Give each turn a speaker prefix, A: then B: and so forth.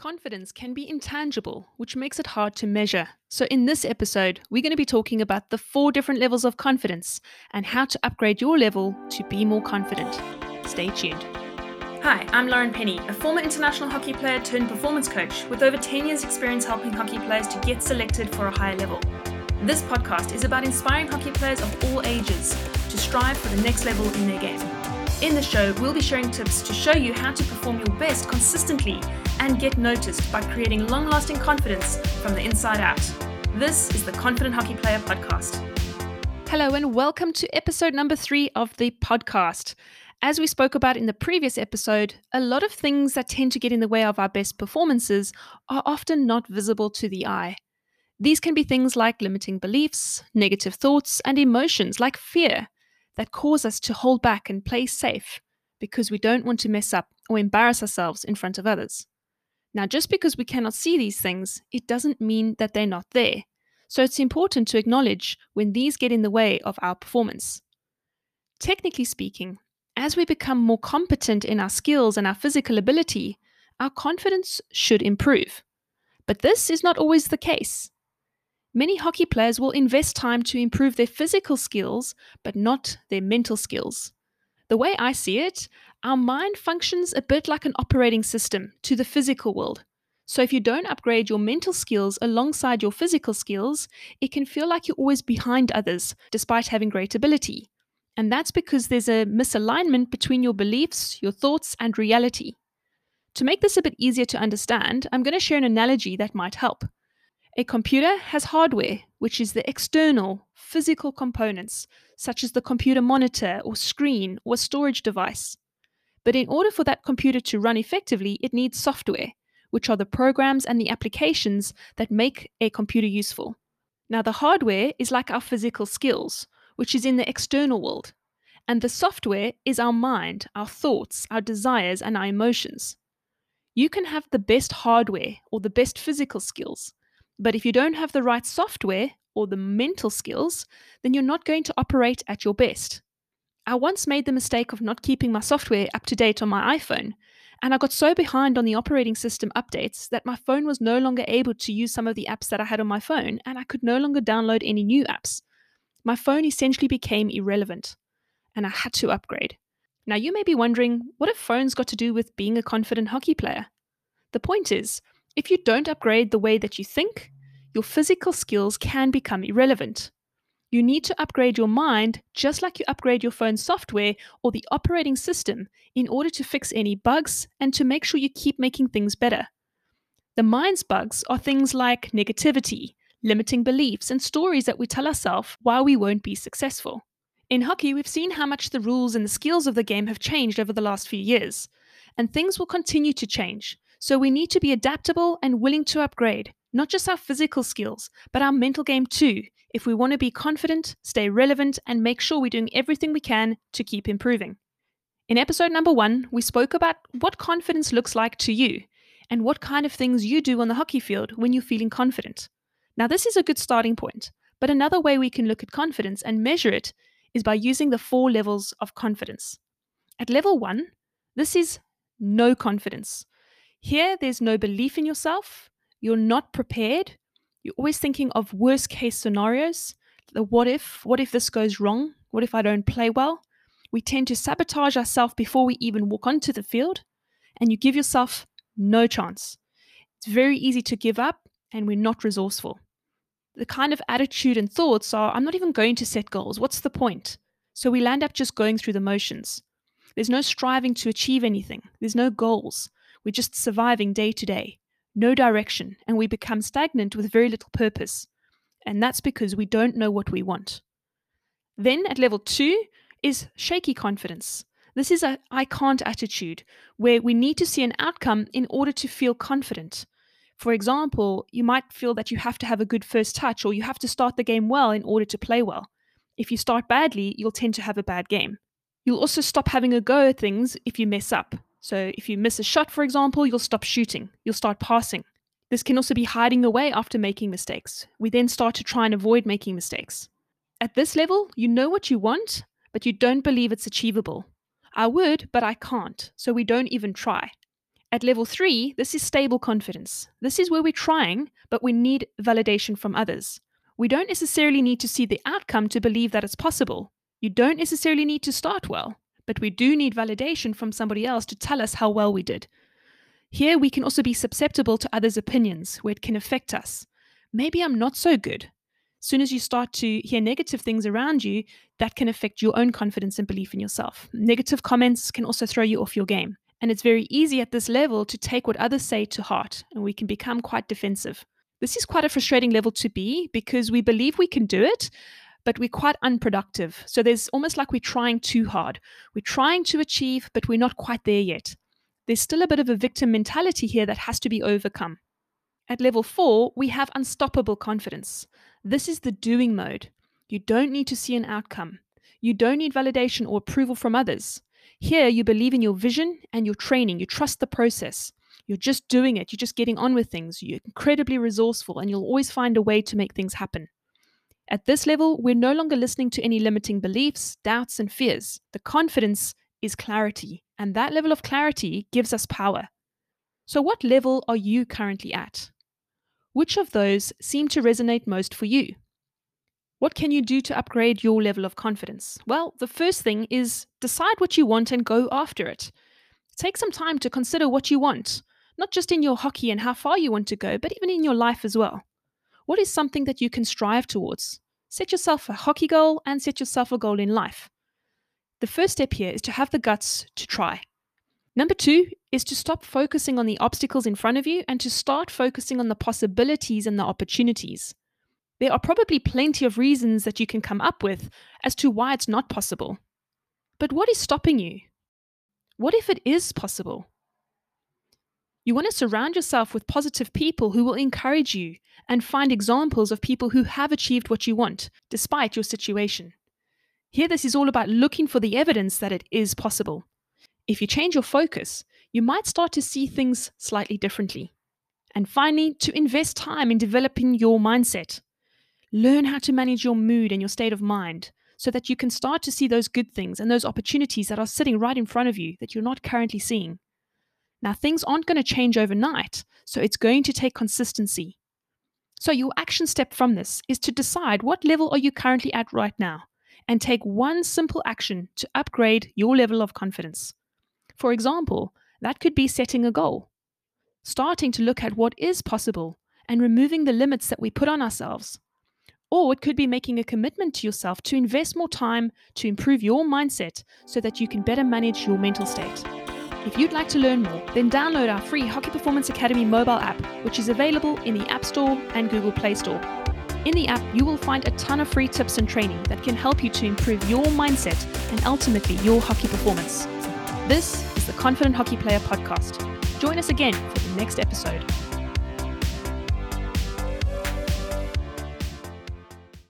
A: Confidence can be intangible, which makes it hard to measure. So, in this episode, we're going to be talking about the four different levels of confidence and how to upgrade your level to be more confident. Stay tuned. Hi, I'm Lauren Penny, a former international hockey player turned performance coach with over 10 years' experience helping hockey players to get selected for a higher level. This podcast is about inspiring hockey players of all ages to strive for the next level in their game. In the show, we'll be sharing tips to show you how to perform your best consistently and get noticed by creating long lasting confidence from the inside out. This is the Confident Hockey Player Podcast. Hello, and welcome to episode number three of the podcast. As we spoke about in the previous episode, a lot of things that tend to get in the way of our best performances are often not visible to the eye. These can be things like limiting beliefs, negative thoughts, and emotions like fear that cause us to hold back and play safe because we don't want to mess up or embarrass ourselves in front of others. Now, just because we cannot see these things, it doesn't mean that they're not there. So it's important to acknowledge when these get in the way of our performance. Technically speaking, as we become more competent in our skills and our physical ability, our confidence should improve. But this is not always the case. Many hockey players will invest time to improve their physical skills, but not their mental skills. The way I see it, our mind functions a bit like an operating system to the physical world. So if you don't upgrade your mental skills alongside your physical skills, it can feel like you're always behind others despite having great ability. And that's because there's a misalignment between your beliefs, your thoughts, and reality. To make this a bit easier to understand, I'm going to share an analogy that might help. A computer has hardware, which is the external, physical components, such as the computer monitor or screen or storage device. But in order for that computer to run effectively, it needs software, which are the programs and the applications that make a computer useful. Now, the hardware is like our physical skills, which is in the external world. And the software is our mind, our thoughts, our desires, and our emotions. You can have the best hardware or the best physical skills, but if you don't have the right software or the mental skills, then you're not going to operate at your best. I once made the mistake of not keeping my software up to date on my iPhone, and I got so behind on the operating system updates that my phone was no longer able to use some of the apps that I had on my phone, and I could no longer download any new apps. My phone essentially became irrelevant, and I had to upgrade. Now, you may be wondering what have phones got to do with being a confident hockey player? The point is, if you don't upgrade the way that you think, your physical skills can become irrelevant. You need to upgrade your mind just like you upgrade your phone software or the operating system in order to fix any bugs and to make sure you keep making things better. The mind's bugs are things like negativity, limiting beliefs, and stories that we tell ourselves why we won't be successful. In hockey, we've seen how much the rules and the skills of the game have changed over the last few years, and things will continue to change. So we need to be adaptable and willing to upgrade, not just our physical skills, but our mental game too, if we want to be confident, stay relevant, and make sure we're doing everything we can to keep improving. In episode number one, we spoke about what confidence looks like to you and what kind of things you do on the hockey field when you're feeling confident. Now, this is a good starting point, but another way we can look at confidence and measure it is by using the four levels of confidence. At level one, this is no confidence. Here, there's no belief in yourself, you're not prepared, you're always thinking of worst case scenarios. The what if? What if this goes wrong? What if I don't play well? We tend to sabotage ourselves before we even walk onto the field, and you give yourself no chance. It's very easy to give up, and we're not resourceful. The kind of attitude and thoughts are I'm not even going to set goals. What's the point? So we land up just going through the motions. There's no striving to achieve anything, there's no goals. We're just surviving day to day no direction, and we become stagnant with very little purpose. And that's because we don't know what we want. Then at level two is shaky confidence. This is a I can't attitude where we need to see an outcome in order to feel confident. For example, you might feel that you have to have a good first touch or you have to start the game well in order to play well. If you start badly, you'll tend to have a bad game. You'll also stop having a go at things if you mess up. So if you miss a shot, for example, you'll stop shooting, you'll start passing. This can also be hiding away after making mistakes. We then start to try and avoid making mistakes. At this level, you know what you want, but you don't believe it's achievable. I would, but I can't, so we don't even try. At level three, this is stable confidence. This is where we're trying, but we need validation from others. We don't necessarily need to see the outcome to believe that it's possible. You don't necessarily need to start well, but we do need validation from somebody else to tell us how well we did. Here, we can also be susceptible to others' opinions, where it can affect us. Maybe I'm not so good. Soon as you start to hear negative things around you, that can affect your own confidence and belief in yourself. Negative comments can also throw you off your game. And it's very easy at this level to take what others say to heart, and we can become quite defensive. This is quite a frustrating level to be because we believe we can do it, but we're quite unproductive. So there's almost like we're trying too hard. We're trying to achieve, but we're not quite there yet. There's still a bit of a victim mentality here that has to be overcome. At level four, we have unstoppable confidence. This is the doing mode. You don't need to see an outcome. You don't need validation or approval from others. Here, you believe in your vision and your training. You trust the process. You're just doing it. You're just getting on with things. You're incredibly resourceful, and you'll always find a way to make things happen. At this level, we're no longer listening to any limiting beliefs, doubts, and fears. The confidence is clarity, and that level of clarity gives us power. So, what level are you currently at? Which of those seem to resonate most for you? What can you do to upgrade your level of confidence? Well, the first thing is decide what you want and go after it. Take some time to consider what you want, not just in your hockey and how far you want to go, but even in your life as well. What is something that you can strive towards? Set yourself a hockey goal and set yourself a goal in life. The first step here is to have the guts to try. Number two is to stop focusing on the obstacles in front of you and to start focusing on the possibilities and the opportunities. There are probably plenty of reasons that you can come up with as to why it's not possible. But what is stopping you? What if it is possible? You want to surround yourself with positive people who will encourage you and find examples of people who have achieved what you want, despite your situation. Here, this is all about looking for the evidence that it is possible. If you change your focus, you might start to see things slightly differently. And finally, to invest time in developing your mindset. Learn how to manage your mood and your state of mind so that you can start to see those good things and those opportunities that are sitting right in front of you that you're not currently seeing. Now, things aren't going to change overnight, so it's going to take consistency. So, your action step from this is to decide what level are you currently at right now and take one simple action to upgrade your level of confidence. For example, that could be setting a goal, starting to look at what is possible and removing the limits that we put on ourselves. Or it could be making a commitment to yourself to invest more time to improve your mindset so that you can better manage your mental state. If you'd like to learn more, then download our free Hockey Performance Academy mobile app, which is available in the App Store and Google Play Store. In the app, you will find a ton of free tips and training that can help you to improve your mindset and ultimately your hockey performance. This is the Confident Hockey Player podcast. Join us again for the next episode.